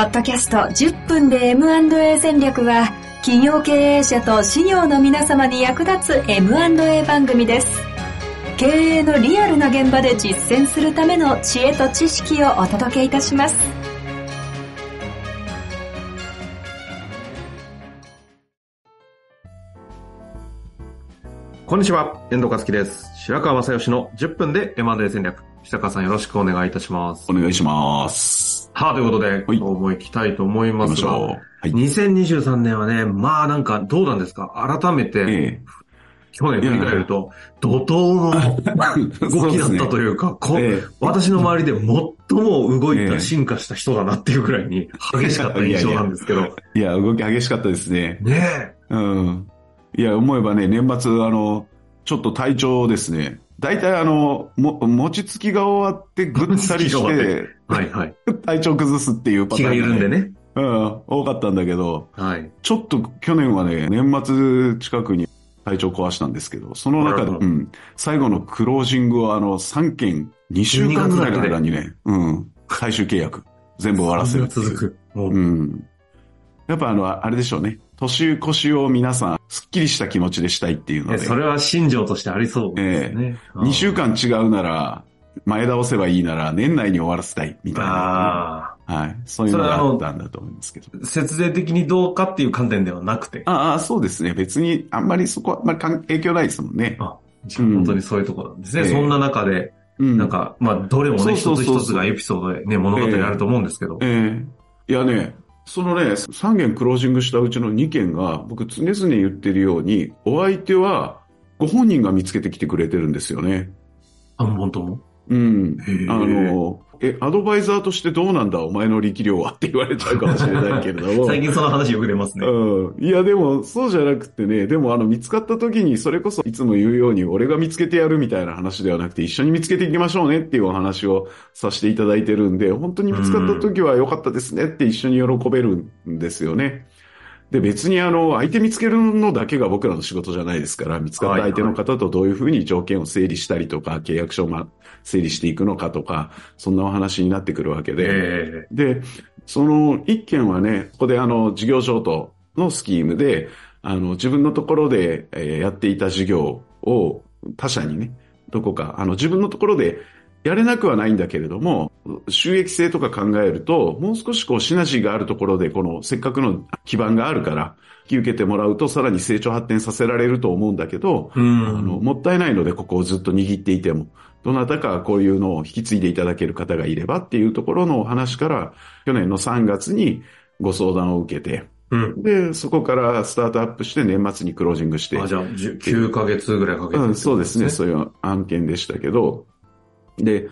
ポッドキャスト10分で M&A 戦略は企業経営者と事業の皆様に役立つ M&A 番組です。経営のリアルな現場で実践するための知恵と知識をお届けいたします。こんにちは、遠藤和樹です。白川正義の10分で M&A 戦略。白川さんよろしくお願いいたします。お願いします。はあ、ということで、はい今日も行きたいと思います。が、はい。2023年はね、まあなんかどうなんですか？改めて、え去年振り返ると、怒涛のえ動きだったというか、こええ私の周りで最も動いた、ええ進化した人だなっていうぐらいに激しかった印象なんですけど。いや、動き激しかったですね。ねうん。いや、思えばね、年末、あの、ちょっと体調ですね。大体あの、も、餅つきが終わってぐったりして、はいはい。体調崩すっていうパターンが、緩んで。ね。うん、多かったんだけど、はい。ちょっと去年はね、年末近くに体調壊したんですけど、その中で、うん、最後のクロージングをあの、3件、2週間ぐらいの間にね、うん、最終契約、全部終わらせる。続く。うん。やっぱあの、あれでしょうね。年越しを皆さん、すっきりした気持ちでしたいっていうので、えそれは心情としてありそうですね。2週間違うなら、前倒せばいいなら、年内に終わらせたい、みたいな。あはい。そういうのがあったんだと思いますけど。あ、節税的にどうかっていう観点ではなくて。ああ、そうですね。別に、あんまりそこは、あんまり関影響ないですもんね。あ本当にそういうところなんですね。ええそんな中で、うん。なん、か、まあ、どれもね、一つ一つがエピソードでね、物語あると思うんですけど。ええいやね、そのね、3件クロージングしたうちの2件が、僕常々言ってるように、お相手は、ご本人が見つけてきてくれてるんですよね。あ、本当も？うん。あの、え、アドバイザーとしてどうなんだお前の力量はって言われちゃうかもしれないけれども。最近その話よく出ますね。うん。いや、でも、そうじゃなくてね、でも、あの、見つかった時に、それこそ、いつも言うように、俺が見つけてやるみたいな話ではなくて、一緒に見つけていきましょうねっていうお話をさせていただいてるんで、本当に見つかった時は良かったですねって一緒に喜べるんですよね。で、別にあの、相手見つけるのだけが僕らの仕事じゃないですから、見つかった相手の方とどういうふうに条件を整理したりとか、契約書をま整理していくのかとか、そんなお話になってくるわけで、えで、その一件はね、ここであの、事業譲渡のスキームで、あの、自分のところで、えーやっていた事業を他社にね、どこか、あの、自分のところでやれなくはないんだけれども、収益性とか考えると、もう少しこう、シナジーがあるところで、この、せっかくの基盤があるから、引き受けてもらうと、さらに成長発展させられると思うんだけど。あの、もったいないので、ここをずっと握っていても、どなたかこういうのを引き継いでいただける方がいればっていうところのお話から、去年の3月にご相談を受けて、うん。で、そこからスタートアップして年末にクロージングして、あ、じゃあ、10 9ヶ月ぐらいかけて、うん、そうですね、そういう案件でしたけど、で、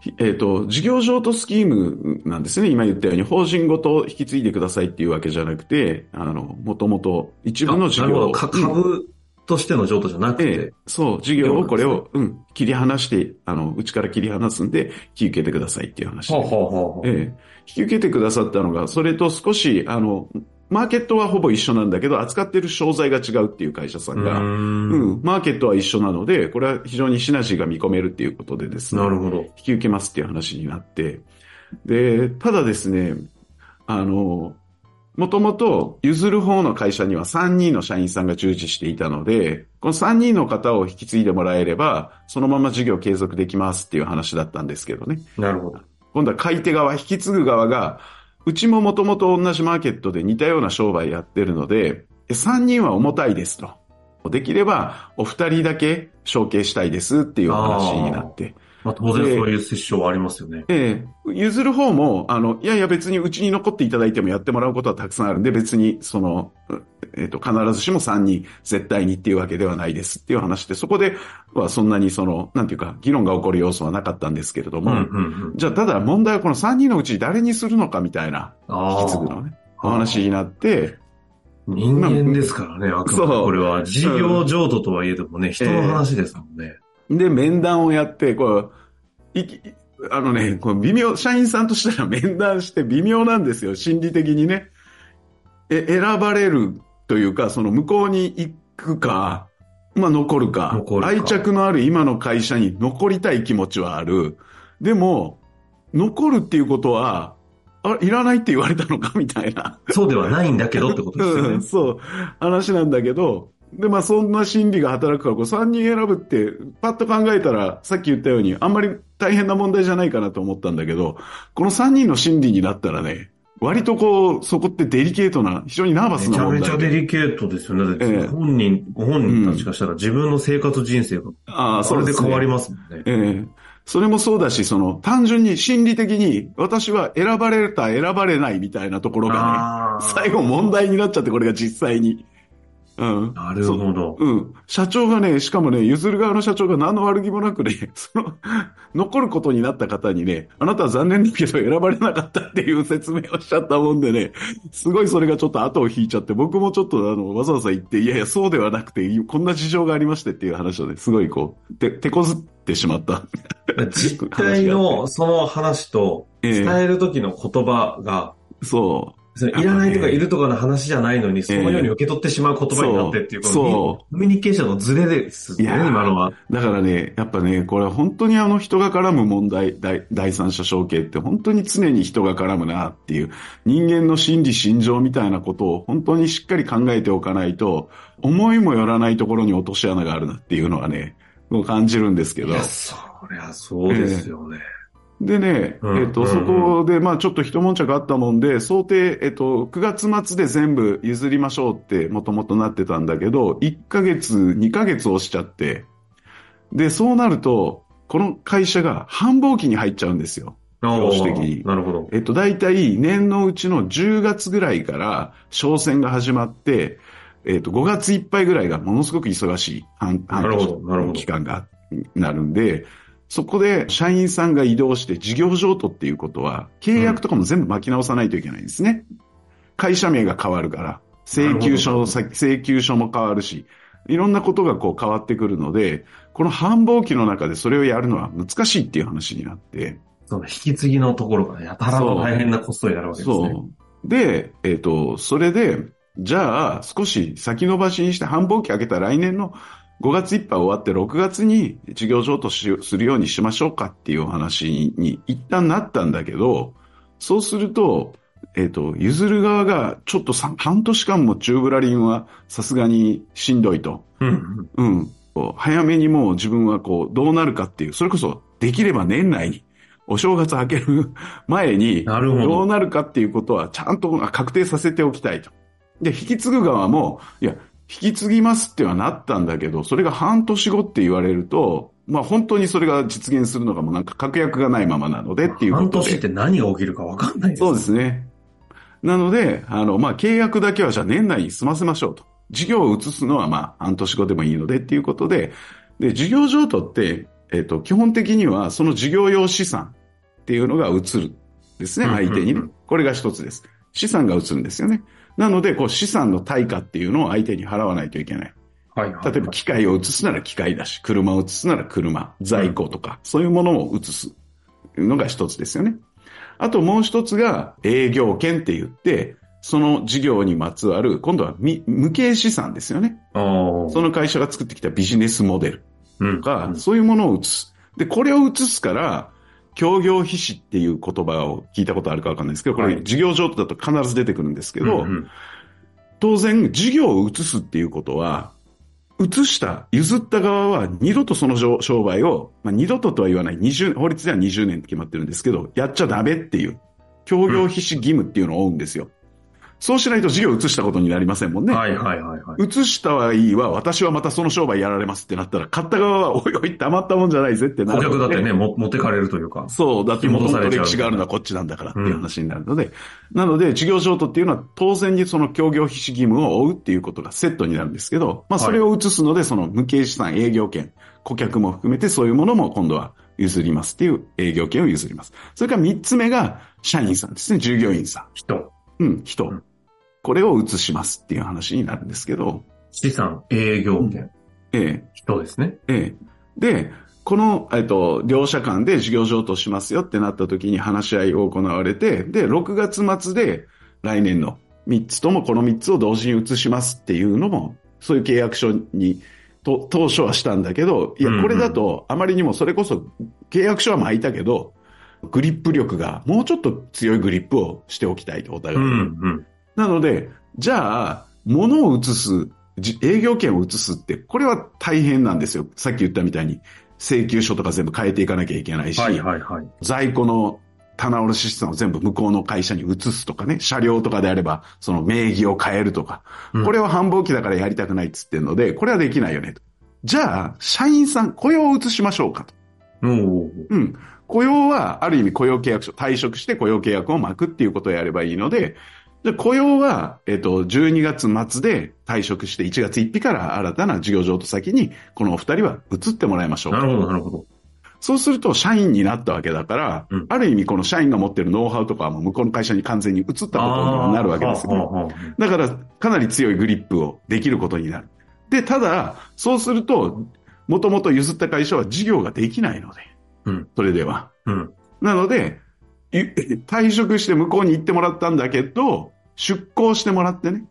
ひえっ、と、事業譲渡スキームなんですね。今言ったように、法人ごと引き継いでくださいっていうわけじゃなくて、あの、もともと一部の事業を。あなるほど。か株としての譲渡じゃなくて。ええ、そう、事業をこれを、うん、切り離して、あの、うちから切り離すんで、引き受けてくださいっていう話で。ほうほうほうほうええ、引き受けてくださったのが、それと少し、あの、マーケットはほぼ一緒なんだけど、扱ってる商材が違うっていう会社さんが、うーうんん、マーケットは一緒なので、これは非常にシナジーが見込めるっていうことでですね、なるほど。引き受けますっていう話になって、で、ただですね、あの、もともと譲る方の会社には3人の社員さんが従事していたので、この3人の方を引き継いでもらえれば、そのまま事業継続できますっていう話だったんですけどね。なるほど。今度は買い手側、引き継ぐ側が、うちももともと同じマーケットで似たような商売やってるので、3人は重たいですと。できれば、お二人だけ承継したいですっていう話になって。まあ、当然そういう折衝はありますよね。ええ譲る方も、あの、いやいや別にうちに残っていただいてもやってもらうことはたくさんあるんで、別に、その、えっ、と、必ずしも3人絶対にっていうわけではないですっていう話で、そこではそんなにその、なんていうか、議論が起こる要素はなかったんですけれども、うんうんうん。じゃあただ問題はこの3人のうち誰にするのかみたいな、あ引き継ぐのね、お話になって、人間ですからね、あくまでこれは事業譲渡とはいえどもね、人の話ですもんね。で、面談をやって、こう、いき、あのね、こう微妙、社員さんとしたら面談して微妙なんですよ、心理的にね。え、選ばれるというか、その向こうに行くか、まあ残るか、残るか愛着のある今の会社に残りたい気持ちはある。でも、残るっていうことは、あ、いらないって言われたのかみたいな。そうではないんだけどってことですよね。うんそう、話なんだけど、で、まあそんな心理が働くから、こう3人選ぶって、パッと考えたら、さっき言ったように、あんまり大変な問題じゃないかなと思ったんだけど、この3人の心理になったらね、割とこう、そこってデリケートな、非常にナーバスめちゃめな問題で。ちゃデリケートですよね。ええ本人、ご本人たちがしたら自分の生活人生が、ああ、それで変わりまますもんね。ええそれもそうだし、その、単純に心理的に、私は選ばれた、選ばれないみたいなところがね、最後問題になっちゃって、これが実際に。うん。なるほど。うん。社長がね、しかもね、譲る側の社長が何の悪気もなくね、その、残ることになった方にね、あなたは残念だけど選ばれなかったっていう説明をしちゃったもんでね、すごいそれがちょっと後を引いちゃって、僕もちょっとあの、わざわざ言って、いやいや、そうではなくて、こんな事情がありましてっていう話をね、すごいこう、て、手こずってしまった。実態のその話と、ええ伝える時の言葉が、そそれいらないとかいるとかの話じゃないのに、そのように受け取ってしまう言葉になってっていう、そうコミュニケーションのズレですね、いやー今のは。う。だからね、やっぱね、これは本当にあの人が絡む問題、第第三者承継って本当に常に人が絡むなっていう、人間の心理心情みたいなことを本当にしっかり考えておかないと、思いもよらないところに落とし穴があるなっていうのはね、もう感じるんですけど。いや、そりゃそうですよね。でね、うんえっと、うんそこで、まあちょっと一悶着あったもんで、想定、えっと、9月末で全部譲りましょうって、もともとなってたんだけど、1ヶ月、2ヶ月押しちゃって、で、そうなると、この会社が繁忙期に入っちゃうんですよ。あ視的にあなるほど。えっと、大体年のうちの10月ぐらいから商戦が始まって、えっと、5月いっぱいぐらいがものすごく忙しい半半期間がなるんで、そこで社員さんが移動して事業譲渡っていうことは、契約とかも全部巻き直さないといけないんですね。会社名が変わるから、請求書、請求書も変わるし、いろんなことがこう変わってくるので、この繁忙期の中でそれをやるのは難しいっていう話になって、その引き継ぎのところがやたらと大変なコストになるわけですね。そう。で、えっ、と、それで、じゃあ、少し先延ばしにして繁忙期開けた来年の5月いっぱい終わって6月に事業譲渡しするようにしましょうかっていうお話に一旦なったんだけど、そうすると、えっ、と、譲る側がちょっとさ半年間もチューブラリンはさすがにしんどいと。うん。うん。早めにもう自分はこう、どうなるかっていう、それこそできれば年内に、お正月明ける前に、どうなるかっていうことはちゃんと確定させておきたいと。で、引き継ぐ側も、いや、引き継ぎますってはなったんだけど、それが半年後って言われると、まあ本当にそれが実現するのがもうなんか確約がないままなのでっていうことで。半年って何が起きるか分かんないです。そうですね。なので、あの、まあ、契約だけはじゃあ年内に済ませましょうと。事業を移すのはまあ、半年後でもいいのでっていうことで、で、事業譲渡って、えっ、と、基本的にはその事業用資産っていうのが移る。ですね、相手にね。これが一つです。資産が移るんですよね。なので、こう、資産の対価っていうのを相手に払わないといけない。はいはい。例えば機械を移すなら機械だし、車を移すなら車、在庫とか、そういうものを移すのが一つですよね。あともう一つが営業権って言って、その事業にまつわる、今度はみ無形資産ですよね。その会社が作ってきたビジネスモデルうんとか、そういうものを移す。で、これを移すから、協業必至っていう言葉を聞いたことあるかわかんないですけど、これはい事業上だと必ず出てくるんですけど、うんうん当然、事業を移すっていうことは、移した、譲った側は二度とその商商売を、まあ、二度ととは言わない、20法律では20年って決まってるんですけど、やっちゃダメっていう、協業必至義務っていうのを負うんですよ。そうしないと事業を移したことになりませんもんね。はいはいはいはい。移したはいいわ、私はまたその商売やられますってなったら、買った側は、おいおい、たまったもんじゃないぜってな顧るので客だってね、も持ってかれるというか。そう、だってもともと引き戻されちゃう歴史があるのはこっちなんだからっていう話になるので、なので、事業譲渡っていうのは当然にその協業必至義務を負うっていうことがセットになるんですけど、まあそれを移すので、その無形資産、営業権、顧客も含めてそういうものも今度は譲りますっていう営業権を譲ります。それから三つ目が社員さんですね、従業員さ人、ん。うん、人。うんこれを移しますっていう話になるんですけど、資産、営業権、ええ、人ですね。ええ。で、この、えっと、両者間で事業譲渡しますよってなった時に話し合いを行われて、で、6月末で来年の3つともこの3つを同時に移しますっていうのも、そういう契約書に、と、当初はしたんだけど、いやこれだとあまりにもそれこそ契約書は巻いたけど、グリップ力が、もうちょっと強いグリップをしておきたいと、お互い。うん、うん。なので、じゃあ、物を移す、じ営業権を移すって、これは大変なんですよ。さっき言ったみたいに、請求書とか全部変えていかなきゃいけないし、はい、はい、はい。在庫の棚卸資産を全部向こうの会社に移すとかね、車両とかであれば、その名義を変えるとか、うんこれは繁忙期だからやりたくないっつってんので、これはできないよねと。じゃあ、社員さん、雇用を移しましょうかと。うん。雇用は、ある意味雇用契約書、退職して雇用契約を巻くっていうことをやればいいので、じゃあ雇用は、えっと、12月末で退職して1月1日から新たな事業譲渡先に、このお二人は移ってもらいましょう。なるほど、なるほど。そうすると、社員になったわけだから、うんある意味この社員が持ってるノウハウとかはもう向こうの会社に完全に移ったことにはなるわけですよ。あーはあはあはあだから、かなり強いグリップをできることになる。で、ただ、そうすると、もともと譲った会社は事業ができないので、うんそれでは。うん。なので、い退職して向こうに行ってもらったんだけど、出向してもらってね、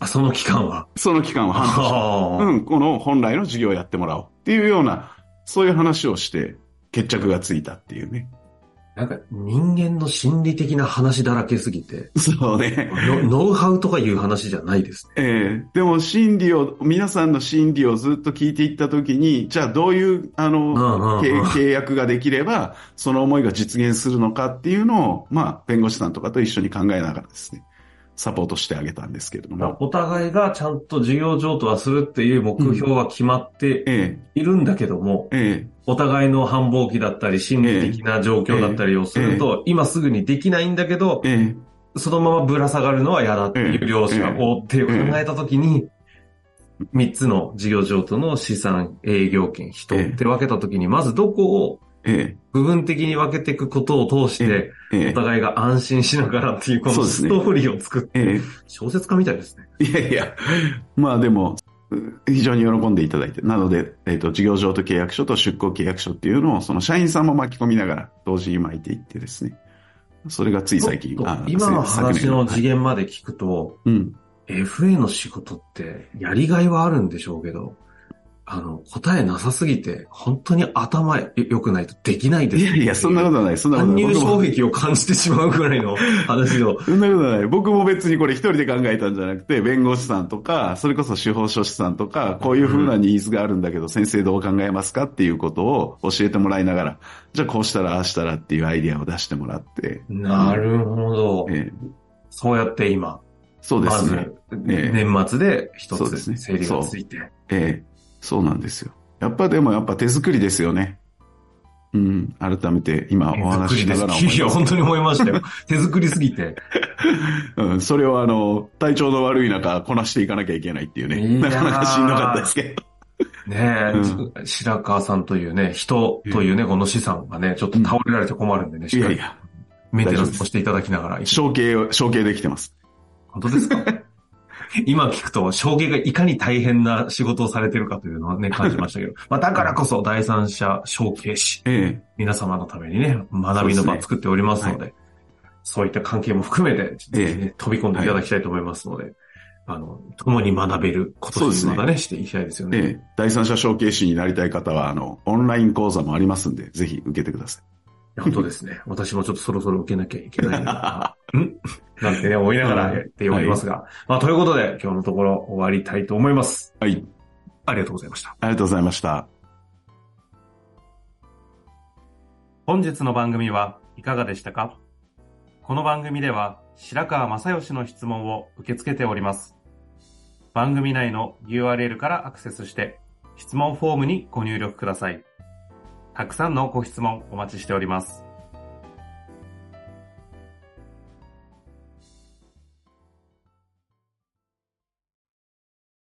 あ、その期間は？その期間は半年。はあうん、この本来の事業をやってもらおうっていうような、そういう話をして、決着がついたっていうね。なんか人間の心理的な話だらけすぎて、そうね。ノノウハウとかいう話じゃないですね。ええでも心理を、皆さんの心理をずっと聞いていったときに、じゃあどういう、あの、うんうんうん契契約ができれば、その思いが実現するのかっていうのを、まあ、弁護士さんとかと一緒に考えながらですね、サポートしてあげたんですけれども。お互いがちゃんと事業譲渡はするっていう目標は決まってえいるんだけども、ええ。お互いの繁忙期だったり、心理的な状況だったりをすると、今すぐにできないんだけどえ、え。そのままぶら下がるのは嫌だっていう両者をっていう考えたときに、三つの事業譲渡の資産、営業権、人って分けたときに、まずどこをええ部分的に分けていくことを通して、ええお互いが安心しながらっていう、このストーリーを作って、え小説家みたいですね。えいやいや、まあでも、う非常に喜んでいただいて。なので、えっ、と、事業譲渡契約書と出向契約書っていうのを、その社員さんも巻き込みながら、同時に巻いていってですね。それがつい最近今の昨話の次元まで聞くと、うん。FA の仕事ってやりがいはあるんでしょうけど、あの、答えなさすぎて、本当に頭良くないとできないですいやいや、そんなことはない。そんなこと参ない。入障壁を感じてしまうぐらいの話を。そんなことはない。僕も別にこれ一人で考えたんじゃなくて、弁護士さんとか、それこそ司法書士さんとか、こういうふうなニーズがあるんだけど、先生どう考えますかっていうことを教えてもらいながら、じゃあこうしたらああしたらっていうアイディアを出してもらって。なるほど。ええそうやって今、そうでますず、ね。ええ年末で一そうですねつ整理がついて。ええそうなんですよ。やっぱでもやっぱ手作りですよね。うん。改めて今お話ししながら思いいや、本当に思いましたよ。手作りすぎて。うん、それをあの、体調の悪い中、こなしていかなきゃいけないっていうね。なかなかしんどかったですけど。ねえ、白川さんというね、人というね、この資産がね、ちょっと倒れられて困るんでね、しっかりいやいや、メンテナンスもしていただきながら。承継を、承継できてます。本当ですか？今聞くと、証券がいかに大変な仕事をされてるかというのはね、感じましたけど。まあ、だからこそ、第三者承継士、ええ皆様のためにね、学びの場を作っておりますので、そういった関係も含めて、ぜひね、飛び込んでいただきたいと思いますので、あの、共に学べることにまたね、していきたいですよね。ええ第三者承継士になりたい方は、あの、オンライン講座もありますんで、ぜひ受けてください。本当ですね。私もちょっとそろそろ受けなきゃいけないな。ん？なんてね、思いながらやっておりますが。まあ、ということで、今日のところ終わりたいと思います。はい。ありがとうございました。ありがとうございました。本日の番組はいかがでしたか？この番組では白川正義の質問を受け付けております。番組内の URL からアクセスして質問フォームにご入力ください。たくさんのご質問お待ちしております。